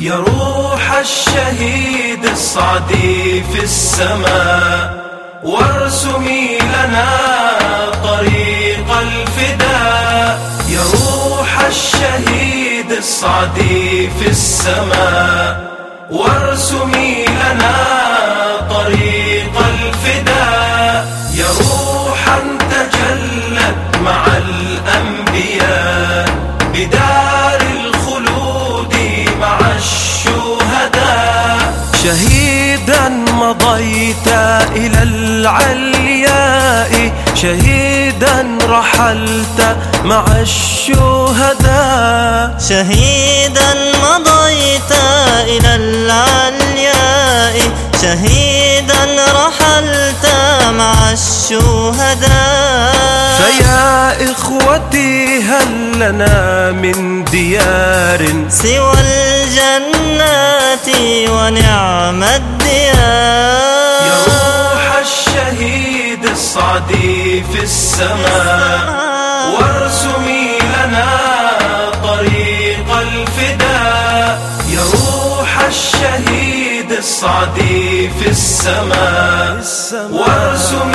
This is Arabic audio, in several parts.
يا روح الشهيد الصعدي في السماء وارسمي لنا طريق الفداء. يا روح الشهيد الصعدي في السماء وارسمي لنا طريق الفداء. يا روحا تجلت مع الأنبياء بدار شهيدا مضيت إلى العلياء. شهيدا رحلت مع الشهداء. شهيدا مضيت إلى العلياء. شهيدا رحلت مع الشهداء. فيا إخوتي هل لنا من ديار؟ سوى الجنات ونعم الديار يا روح الشهيد الصعدي في السماء وارسمي لنا طريق الفداء. يا روح الشهيد الصعدي في السماء وارسمي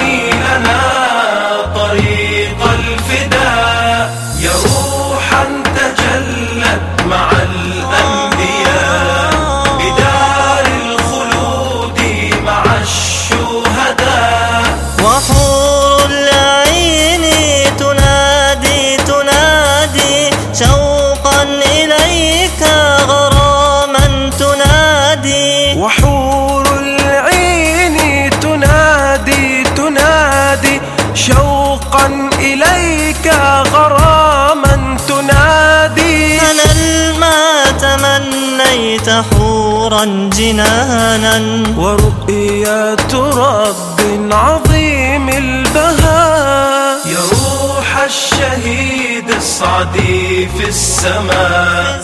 تمنيت حورا جنانا. ورؤية رب عظيم البهاء. يا روح الشهيد الصعدي في السماء.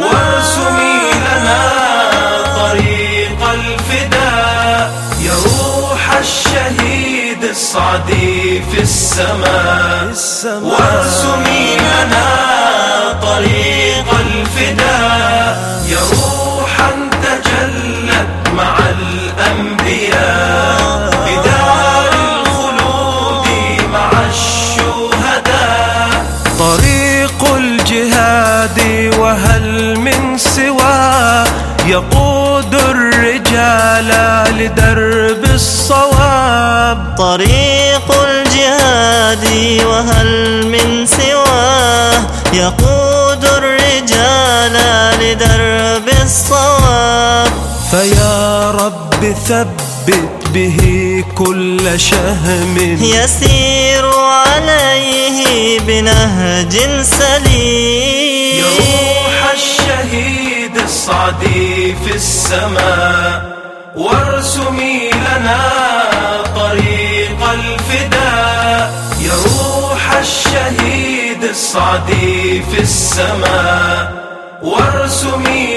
وارسمي لنا طريق الفداء. يا روح الشهيد الصعدي في السماء. وارسمي لنا طريق يقود الرجال لدرب الصواب. طريق الجهاد وهل من سواه؟ يقود الرجال لدرب الصواب. فيا رب ثبت به كل شهم. يسير عليه بنهج سليم. الصعدي في السماء وارسمي لنا طريق الفداء. يا روح الشهيد الصعدي في السماء وارسمي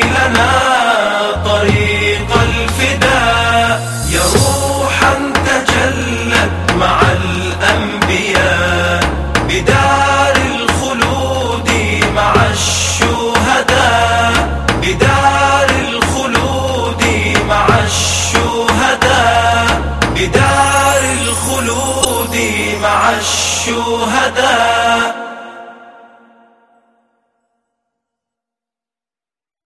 مع الشهداء.